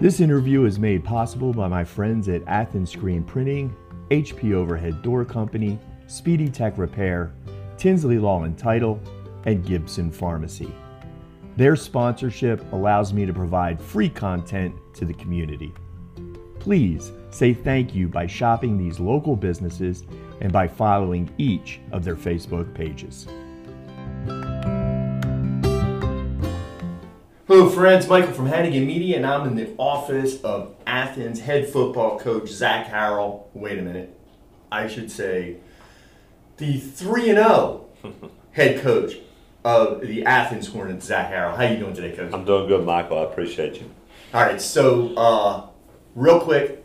This interview is made possible by my friends at Athens Screen Printing, HP Overhead Door Company, Speedy Tech Repair, Tinsley Law and Title, and Gibson Pharmacy. Their sponsorship allows me to provide free content to the community. Please say thank you by shopping these local businesses and by following each of their Facebook pages. Hello, friends. Michael from Hannigan Media, and I'm in the office of Athens head football coach Zac Harrell. Wait a minute. I should say the 3 0 head coach of the Athens Hornets, Zac Harrell. How you doing today, coach? I'm doing good, Michael. I appreciate you. All right, so uh, real quick,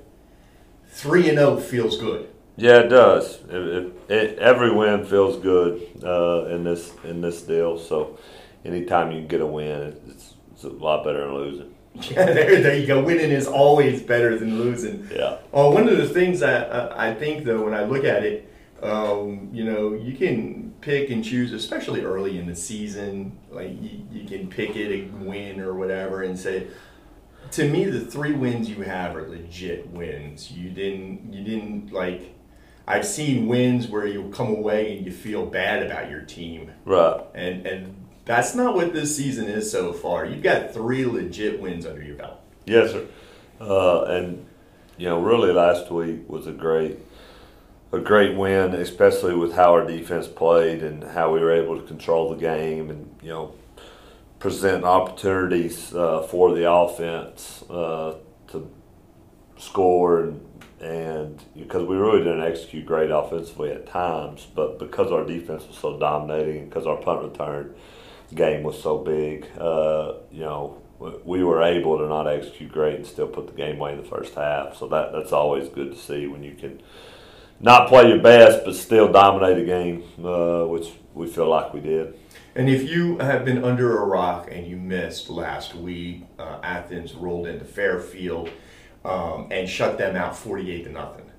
3 0 feels good. Yeah, it does. It, it, it, every win feels good uh, in this in this deal. So, anytime you get a win, a lot better than losing. Yeah, there, there you go. Winning is always better than losing. Yeah. Uh, one of the things that uh, I think, though, when I look at it, um, you know, you can pick and choose, especially early in the season. Like you, you can pick it a win or whatever, and say, to me, the three wins you have are legit wins. You didn't, you didn't like. I've seen wins where you come away and you feel bad about your team, Right. and and that's not what this season is so far. You've got three legit wins under your belt. Yes, sir. Uh, and you know, really, last week was a great a great win, especially with how our defense played and how we were able to control the game and you know present opportunities uh, for the offense uh, to score and and because we really didn't execute great offensively at times, but because our defense was so dominating because our punt return game was so big, uh, you know, we were able to not execute great and still put the game away in the first half. So that that's always good to see when you can not play your best but still dominate a game, uh, which we feel like we did. And if you have been under a rock and you missed last week, uh, Athens rolled into Fairfield um, and shut them out 48 to nothing.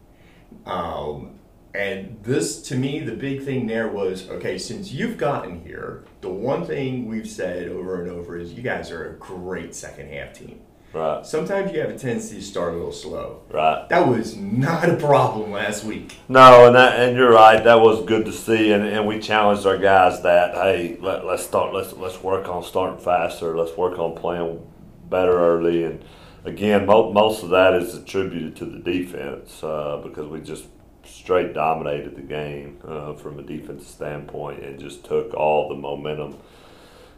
Um, and this, to me, the big thing there was okay, since you've gotten here, the one thing we've said over and over is you guys are a great second half team. Right, Sometimes you have a tendency to start a little slow. right. That was not a problem last week. No, and that, and you're right. That was good to see, and, and we challenged our guys that hey, let, let's start. Let's let's work on starting faster. Let's work on playing better early. And again, mo- most of that is attributed to the defense uh, because we just straight dominated the game uh, from a defensive standpoint and just took all the momentum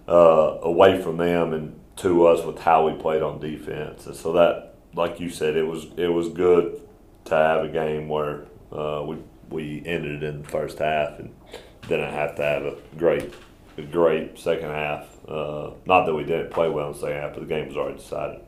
uh, away from them and to us with how we played on defense. And so that, like you said, it was it was good to have a game where uh, we we ended in the first half and didn't have to have a great a great second half. Uh, not that we didn't play well in the second half, but the game was already decided.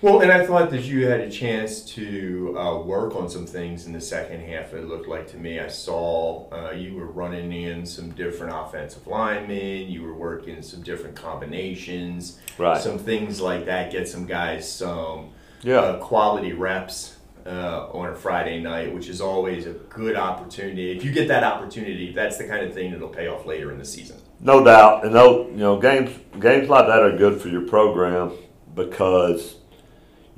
Well, and I thought that you had a chance to uh, work on some things in the second half. It looked like to me, I saw uh, you were running in some different offensive linemen. You were working some different combinations, Right. some things like that. Get some guys some Yeah. uh, quality reps uh, on a Friday night, which is always a good opportunity. If you get that opportunity, that's the kind of thing that'll pay off later in the season. No doubt, and those you know games games like that are good for your program because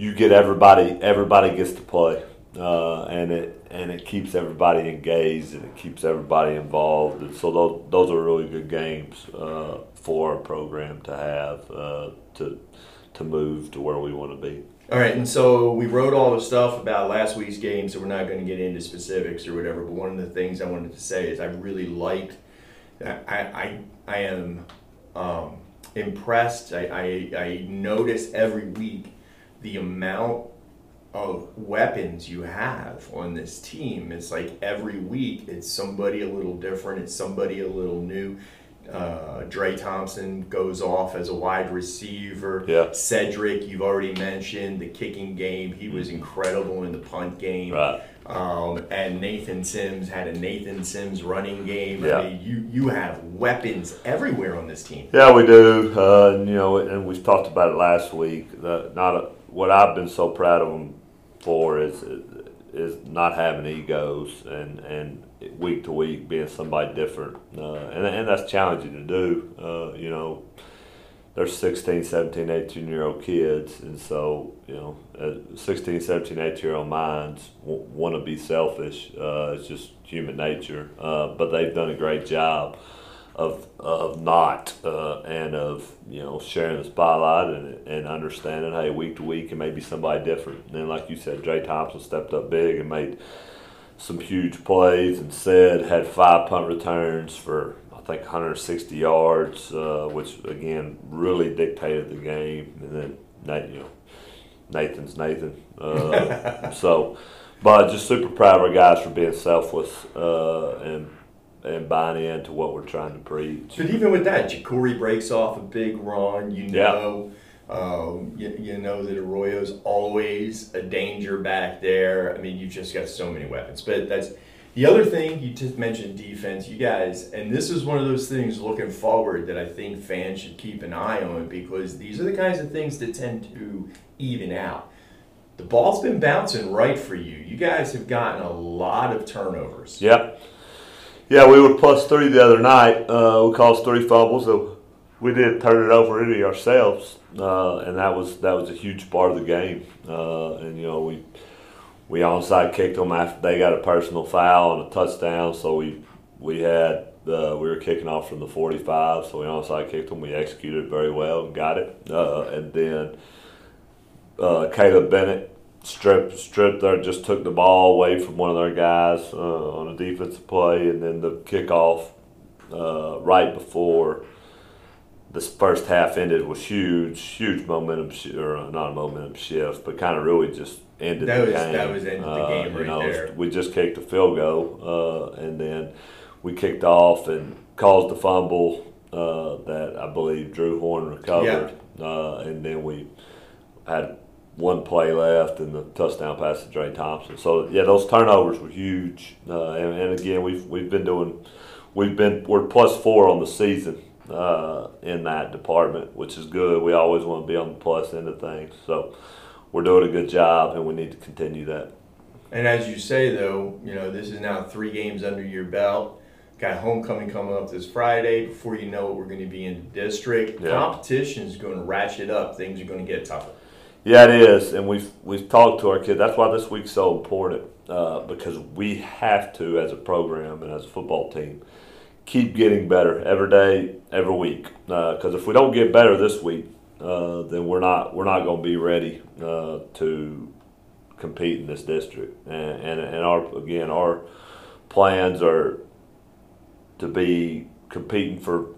you get everybody everybody gets to play, uh, and it and it keeps everybody engaged and it keeps everybody involved, and so those those are really good games uh, for our program to have uh, to to move to where we want to be. All right, and so we wrote all the stuff about last week's game, so we're not going to get into specifics or whatever. But one of the things I wanted to say is I really liked. I I I am um, impressed. I, I I notice every week the amount of weapons you have on this team. It's like every week it's somebody a little different. It's somebody a little new. Uh, Dre Thompson goes off as a wide receiver. Yeah. Cedric, you've already mentioned the kicking game. He was incredible in the punt game. Right. Um, and Nathan Sims had a Nathan Sims running game. Yeah. I mean, you you have weapons everywhere on this team. Yeah, we do. Uh, and, you know, and we talked about it last week. The, not a, what I've been so proud of them for is is not having egos and and week to week being somebody different. Uh, and and that's challenging to do. Uh, you know, they're 16, 17, 18 year old kids. And so, you know, uh, 16, 17, 18 year old minds w- want to be selfish. Uh, it's just human nature. Uh, but they've done a great job of, of not uh, and of, you know, sharing the spotlight and, and understanding, hey, week to week, it may be somebody different. And then, like you said, Dre Thompson stepped up big and made some huge plays and said had five punt returns for I think 160 yards, uh, which again really dictated the game. And then Nate, you know, Nathan's Nathan. Uh, so, but just super proud of our guys for being selfless uh, and and buying into what we're trying to preach. But even with that, Ja'Cory breaks off a big run. You Yeah. Um, you, you know that Arroyo's always a danger back there. I mean, you've just got so many weapons. But that's the other thing you just mentioned defense. You guys, and this is one of those things looking forward that I think fans should keep an eye on because these are the kinds of things that tend to even out. The ball's been bouncing right for you. You guys have gotten a lot of turnovers. Yep. Yeah, we were plus three the other night. Uh, we caused three fumbles, so we didn't turn it over really ourselves, uh, and that was that was a huge part of the game. Uh, and you know we we onside kicked them after they got a personal foul and a touchdown, so we we had we were kicking off from the 45, so we onside kicked them. We executed very well and got it, uh, and then uh, Caleb Bennett stripped stripped there, just took the ball away from one of their guys uh, on a defensive play, and then the kickoff right before this first half ended was huge, huge momentum sh- or not a momentum shift, but kind of really just ended That the was- game. that was ended the Uh, game right know, there. We just kicked a field goal, uh, and then we kicked off and caused the fumble uh, that I believe Drew Horn recovered, uh, and then we had one play left and the touchdown pass to Dre Thompson. So yeah, those turnovers were huge. Uh, and, and again, we've we've been doing, we've been we're plus four on the season uh, in that department, which is good. We always want to be on the plus end of things. So we're doing a good job, and we need to continue that. And as you say, though, you know, this is now three games under your belt. Got homecoming coming up this Friday. Before you know it, we're going to be in the district. Yeah. Competition is going to ratchet up. Things are going to get tougher. Yeah, it is, and we've we've talked to our kids. That's why this week's so important uh, because we have to, as a program and as a football team, keep getting better every day, every week. Because if we don't get better this week, uh, then we're not we're not going to be ready uh, to compete in this district. And, and and our again our plans are to be competing for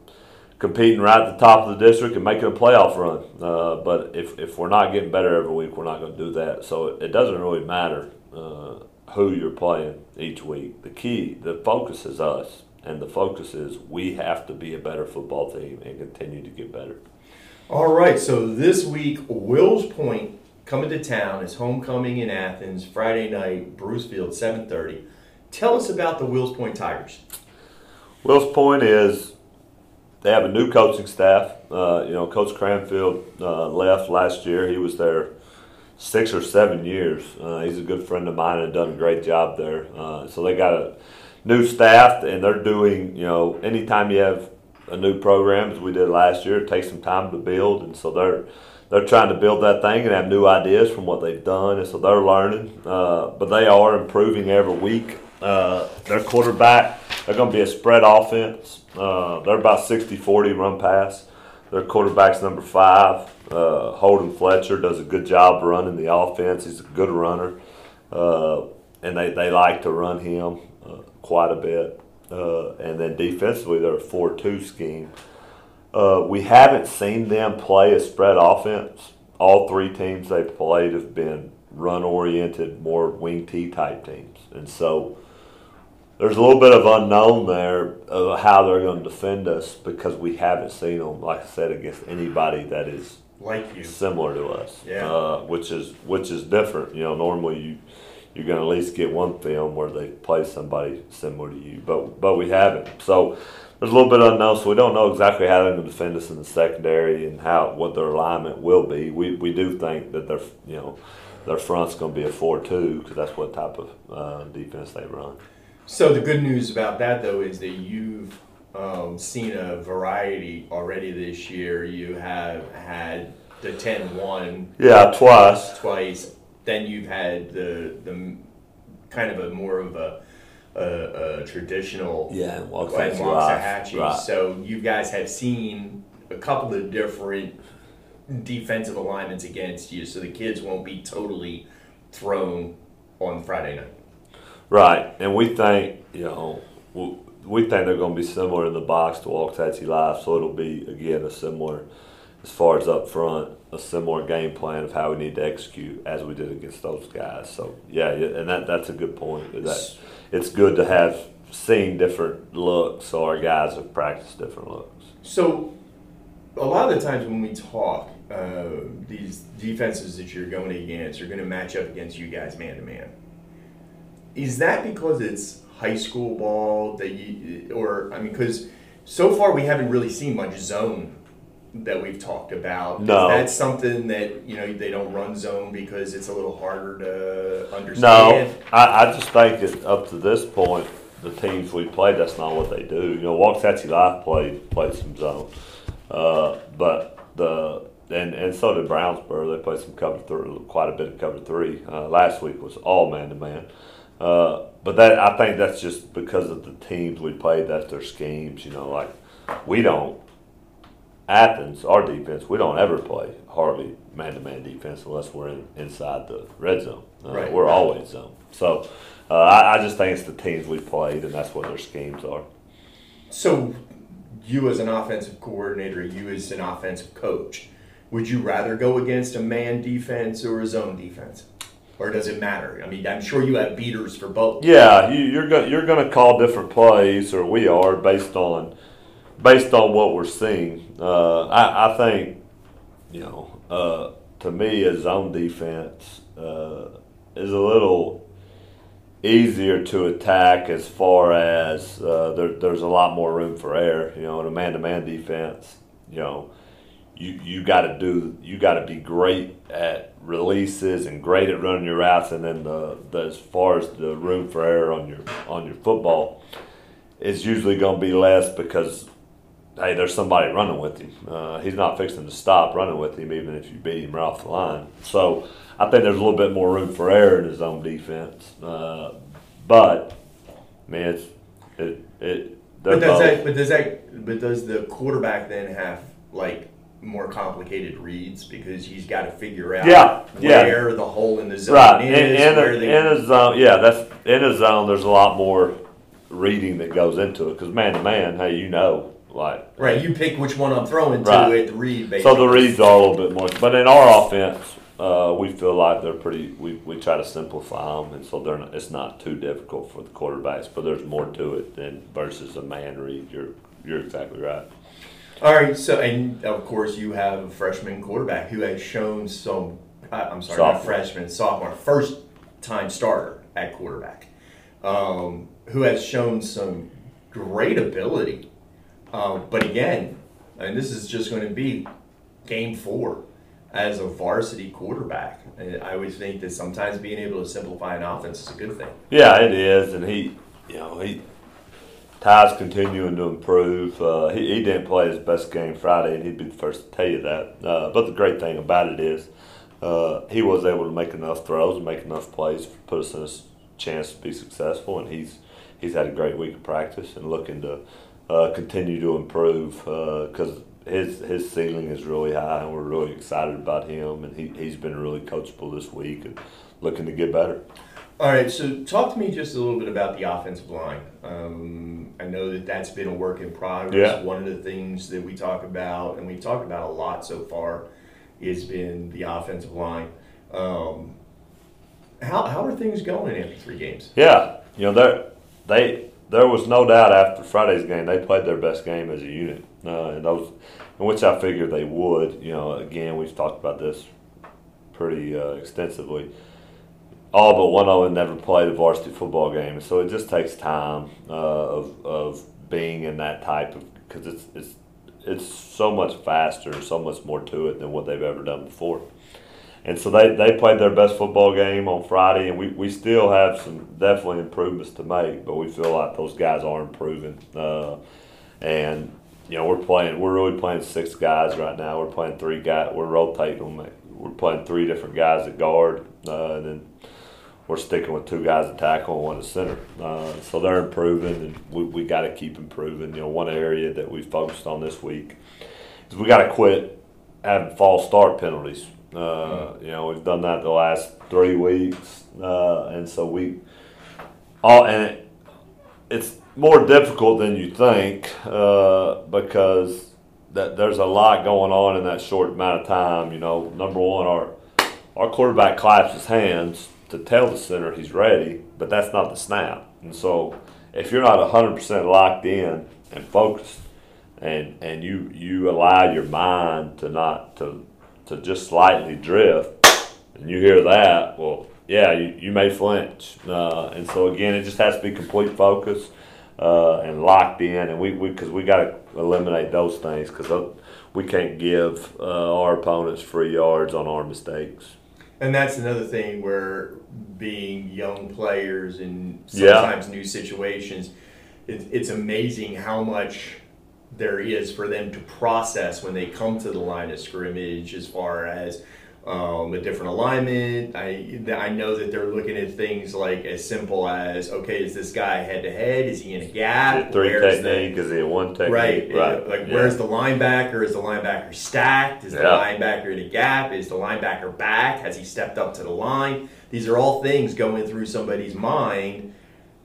competing right at the top of the district and making a playoff run. Uh, but if, if we're not getting better every week, we're not going to do that. So it, it doesn't really matter uh, who you're playing each week. The key, the focus is us, and the focus is we have to be a better football team and continue to get better. All right. So this week, Wills Point coming to town. is homecoming in Athens Friday night, Bruce Field, seven thirty. Tell us about the Wills Point Tigers. Will's point is they have a new coaching staff. Uh, you know, Coach Cranfield uh, left last year. He was there six or seven years. Uh, he's a good friend of mine and done a great job there. Uh, so they got a new staff, and they're doing. You know, anytime you have a new program, as we did last year, it takes some time to build, and so they're they're trying to build that thing and have new ideas from what they've done, and so they're learning. Uh, but they are improving every week. Uh, their quarterback, they're going to be a spread offense. Uh, they're about 60-40 run pass. Their quarterback's number five. Uh, Holden Fletcher does a good job running the offense. He's a good runner, uh, and they, they like to run him quite a bit. Uh, and then defensively, they're a four-two scheme. Uh, we haven't seen them play a spread offense. All three teams they've played have been run oriented, more wing T type teams. And so there's a little bit of unknown there of how they're going to defend us because we haven't seen them, like I said, against anybody that is Like you. similar to us. Yeah. Uh, which is which is different. You know, normally you you're going to at least get one film where they play somebody similar to you, but but we haven't. So there's a little bit unknown, so we don't know exactly how they're going to defend us in the secondary and how what their alignment will be. We we do think that their you know their front's going to be a four-two because that's what type of uh, defense they run. So the good news about that though is that you've um, seen a variety already this year. You have had the 10-1 Yeah, twice. twice. Then you've had the the kind of a more of a a, a traditional Yeah, Waxahachie Life. Right. So you guys have seen a couple of different defensive alignments against you, so the kids won't be totally thrown on Friday night. Right, and we think you know we, we think they're going to be similar in the box to Waxahachie Life, so it'll be again a similar as far as up front, a similar game plan of how we need to execute as we did against those guys. So yeah, yeah, and that that's a good point. That it's good to have seen different looks, so our guys have practiced different looks. So, a lot of the times when we talk, uh, these defenses that you're going against are going to match up against you guys man to man. Is that because it's high school ball that you, or I mean, because so far we haven't really seen much zone that we've talked about. No. Is that something that you know they don't run zone because it's a little harder to No, understand? I, I just think that up to this point, the teams we played, that's not what they do. You know, Waxahachie Life played played some zone, uh, but the and and so did Brownsboro. They played some cover three, quite a bit of cover three. Uh, last week was all man to man. Uh, But that I think that's just because of the teams we played. That's their schemes. You know, like we don't. Athens, our defense, we don't ever play hardly man-to-man defense unless we're in, inside the red zone. Uh, Right. We're always zone. So uh, I, I just think it's the teams we played, and that's what their schemes are. So, you as an offensive coordinator, you as an offensive coach, would you rather go against a man defense or a zone defense? Or does it matter? I mean, I'm sure you have beaters for both. Yeah, you, you're going you're going to call different plays, or we are based on based on what we're seeing. Uh, I, I think you know uh, to me a zone defense uh, is a little easier to attack as far as uh, there, there's a lot more room for error. You know, in a man-to-man defense, you know, you you got to do you got to be great at releases and great at running your routes, and then the, the as far as the room for error on your on your football, it's usually going to be less because. Hey, there's somebody running with him. Uh, he's not fixing to stop running with him, even if you beat him right off the line. So, I think there's a little bit more room for error in his own defense. Uh, but, man, it's it it. But does both- that? But does that? But does the quarterback then have like more complicated reads because he's got to figure out Yeah, yeah. where the hole in the zone Right, in, is, in, where a, they in a zone, yeah, that's in a zone. There's a lot more reading that goes into it because man to man, hey, you know, like right. You pick which one I'm throwing to Right. at the read. So the reads are a little bit more, but in our offense, uh, we feel like they're pretty. We, we try to simplify them, and so they're not, it's not too difficult for the quarterbacks. But there's more to it than versus a man read. You're you're exactly right. All right, so and of course you have a freshman quarterback who has shown some. Uh, I'm sorry, not freshman, sophomore, first time starter at quarterback, um, who has shown some great ability. Um, but again, and this is just going to be game four as a varsity quarterback. I always think that sometimes being able to simplify an offense is a good thing. Yeah, it is, and he, you know, he Ty's continuing to improve. Uh, he, he didn't play his best game Friday, and he'd be the first to tell you that. Uh, but the great thing about it is, uh, he was able to make enough throws and make enough plays to put us in a chance to be successful. And he's he's had a great week of practice and looking to uh, continue to improve because his his ceiling is really high, and we're really excited about him. And he he's been really coachable this week and looking to get better. All right, so talk to me just a little bit about the offensive line. Um, I know that that's been a work in progress. Yeah. One of the things that we talk about, and we've talked about a lot so far, has been the offensive line. Um, how, how are things going after three games? Yeah, you know there they there was no doubt after Friday's game they played their best game as a unit, uh, and those in which I figured they would. You know, again we've talked about this pretty uh, extensively. All but one of them never played a varsity football game, so it just takes time uh, of of being in that type of because it's it's it's so much faster, so much more to it than what they've ever done before. And so they, they played their best football game on Friday, and we, we still have some definitely improvements to make, but we feel like those guys are improving. Uh, and you know we're playing. We're really playing six guys right now. We're playing three guys. We're rotating them. We're playing three different guys at guard, uh, and then we're sticking with two guys at tackle and one at center. Uh, so they're improving, and we, we got to keep improving. You know, one area that we focused on this week is we got to quit having false start penalties. Uh, you know, we've done that the last three weeks, uh, and so we all and it, it's more difficult than you think uh, because that there's a lot going on in that short amount of time. You know, number one, our our quarterback claps his hands to tell the center he's ready, but that's not the snap. And so, if you're not 100% locked in and focused, and and you you allow your mind to not to to just slightly drift, and you hear that, well, yeah, you, you may flinch. Uh, and so again, it just has to be complete focus uh, and locked in, and we because we, we got to eliminate those things because we can't give uh, our opponents free yards on our mistakes. And that's another thing where being young players in sometimes yeah. new situations, it, it's amazing how much there is for them to process when they come to the line of scrimmage as far as um, a different alignment. I I know that they're looking at things like as simple as okay, is this guy head to head? Is he in a gap? Three where's technique? The, is he a one technique? Right, right. Like yeah. where's the linebacker? Is the linebacker stacked? Is the yeah. linebacker in a gap? Is the linebacker back? Has he stepped up to the line? These are all things going through somebody's mind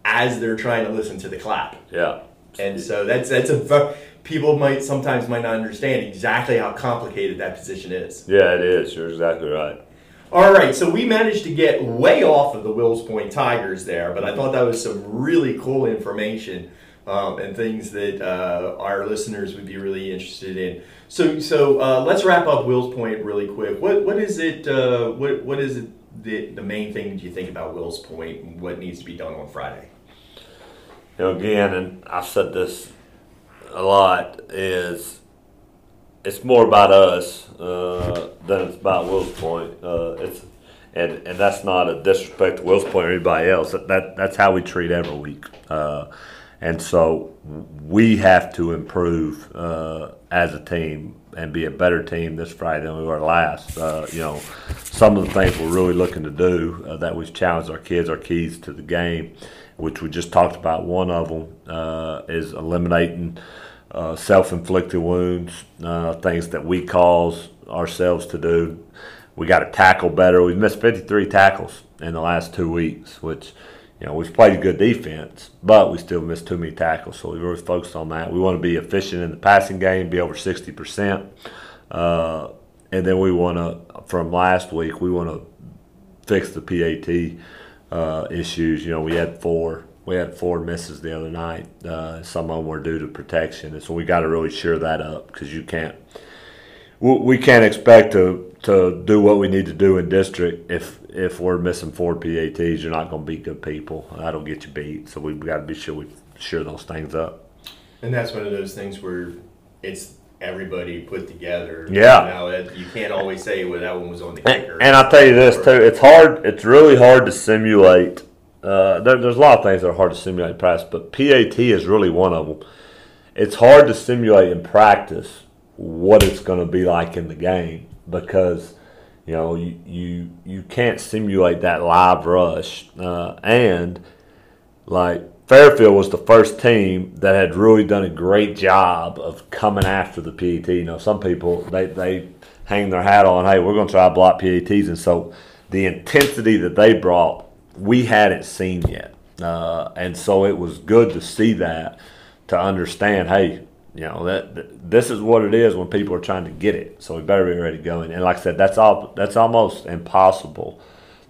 as they're trying to listen to the clap. Yeah. And so that's that's a people might sometimes might not understand exactly how complicated that position is. Yeah, it is. You're exactly right. All right, so we managed to get way off of the Wills Point Tigers there, but I thought that was some really cool information um, and things that uh, our listeners would be really interested in. So, so uh, let's wrap up Wills Point really quick. What what is it? Uh, what what is it? The, the main thing that you think about Wills Point Point? what needs to be done on Friday? You know, again, and I've said this a lot is it's more about us uh, than it's about Wills Point. Uh, it's and and that's not a disrespect to Wills Point or anybody else. That, that that's how we treat every week. Uh, and so we have to improve uh, as a team and be a better team this Friday than we were last. Uh, you know, some of the things we're really looking to do uh, that we've challenged our kids, our keys to the game, which we just talked about. One of them is eliminating uh, self-inflicted wounds, uh, things that we cause ourselves to do. We got to tackle better. We've missed 53 tackles in the last two weeks, which you know, we've played a good defense, but we still missed too many tackles. So we really focused on that. We want to be efficient in the passing game, be over 60%. Uh, and then we want to, from last week, we want to fix the PAT uh, issues. You know, we had four. We had four misses the other night. Uh, some of them were due to protection, and so we got to really shore that up because you can't. We can't expect to to do what we need to do in district if if we're missing four PATs, you're not going to beat good people. That'll get you beat. So we've got to be sure we sure those things up. And that's one of those things where it's everybody put together. Yeah. You, know, you can't always say, well, that one was on the kicker. And, and I'll tell you this, too. It's hard. It's really hard to simulate. Uh, there, there's a lot of things that are hard to simulate in practice, but PAT is really one of them. It's hard to simulate in practice what it's going to be like in the game because you know you you, you can't simulate that live rush uh, and like Fairfield was the first team that had really done a great job of coming after the PAT. You know, some people they, they hang their hat on, hey, we're going to try block PATs, and so the intensity that they brought, we hadn't seen yet, uh, and so it was good to see that to understand, hey, you know that, this is what it is when people are trying to get it. So we better be ready to go. And, and like I said, that's all. That's almost impossible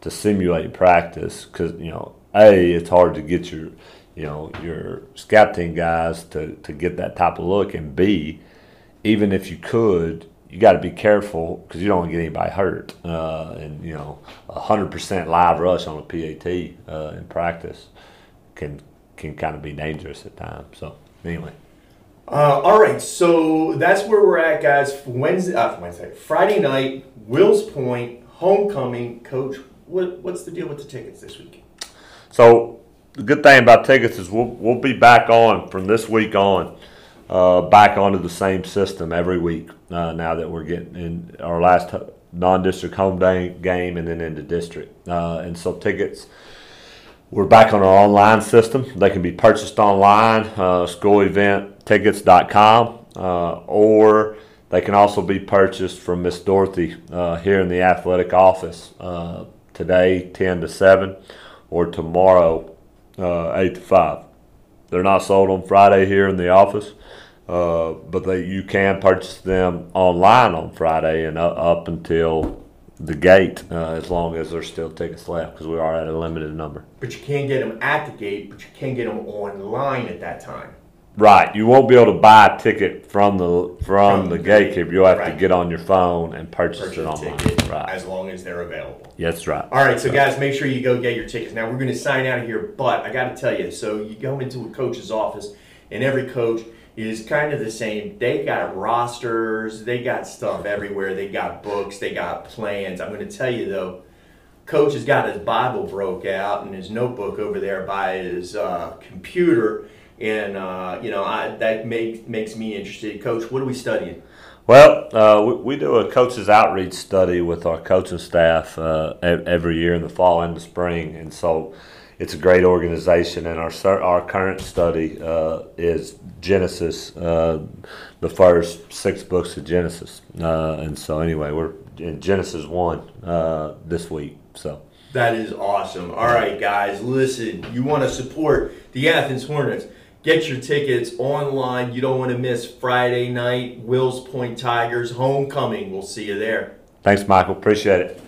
to simulate practice because you know, a it's hard to get your you know your scout team guys to to get that type of look, and b even if you could, you got to be careful because you don't want to get anybody hurt. Uh, and you know, a hundred percent live rush on a PAT uh, in practice can can kind of be dangerous at times. So anyway. Uh, all right, so that's where we're at, guys. Wednesday, uh, Wednesday, Friday night, Wills Point homecoming. Coach, what, what's the deal with the tickets this week? So the good thing about tickets is we'll we'll be back on from this week on. Uh, back onto the same system every week uh, now that we're getting in our last non-district home day game and then into district. Uh, and so tickets, we're back on our online system. They can be purchased online, uh, schooleventtickets.com, uh, or they can also be purchased from Miss Dorothy uh, here in the athletic office uh, today, 10 to 7, or tomorrow, uh, 8 to 5. They're not sold on Friday here in the office, uh, but they, you can purchase them online on Friday and up, up until the gate, uh, as long as there's still tickets left, because we are at a limited number. But you can't get them at the gate, but you can get them online at that time. Right, you won't be able to buy a ticket from the from, From the the gatekeeper. You'll have to get on your phone and purchase, Purchase it online. Right, as long as they're available. that's right. All right, so guys, make sure you go get your tickets. Now we're going to sign out of here, but I got to tell you, so you go into a coach's office, and every coach is kind of the same. They got rosters, they got stuff everywhere. They got books, they got plans. I'm going to tell you though, coach has got his Bible broke out and his notebook over there by his uh, computer, and uh, you know I, that makes makes me interested. Coach, what are we studying? Well, uh, we, we do a coaches outreach study with our coaching staff uh, every year in the fall and the spring, and so it's a great organization. And our our current study uh, is Genesis, uh, the first six books of Genesis. Uh, and so anyway, we're in Genesis one uh, this week. So That is awesome. All right, guys, listen. You want to support the Athens Hornets? Get your tickets online. You don't want to miss Friday night, Wills Point Tigers homecoming. We'll see you there. thanks, Michael. Appreciate it.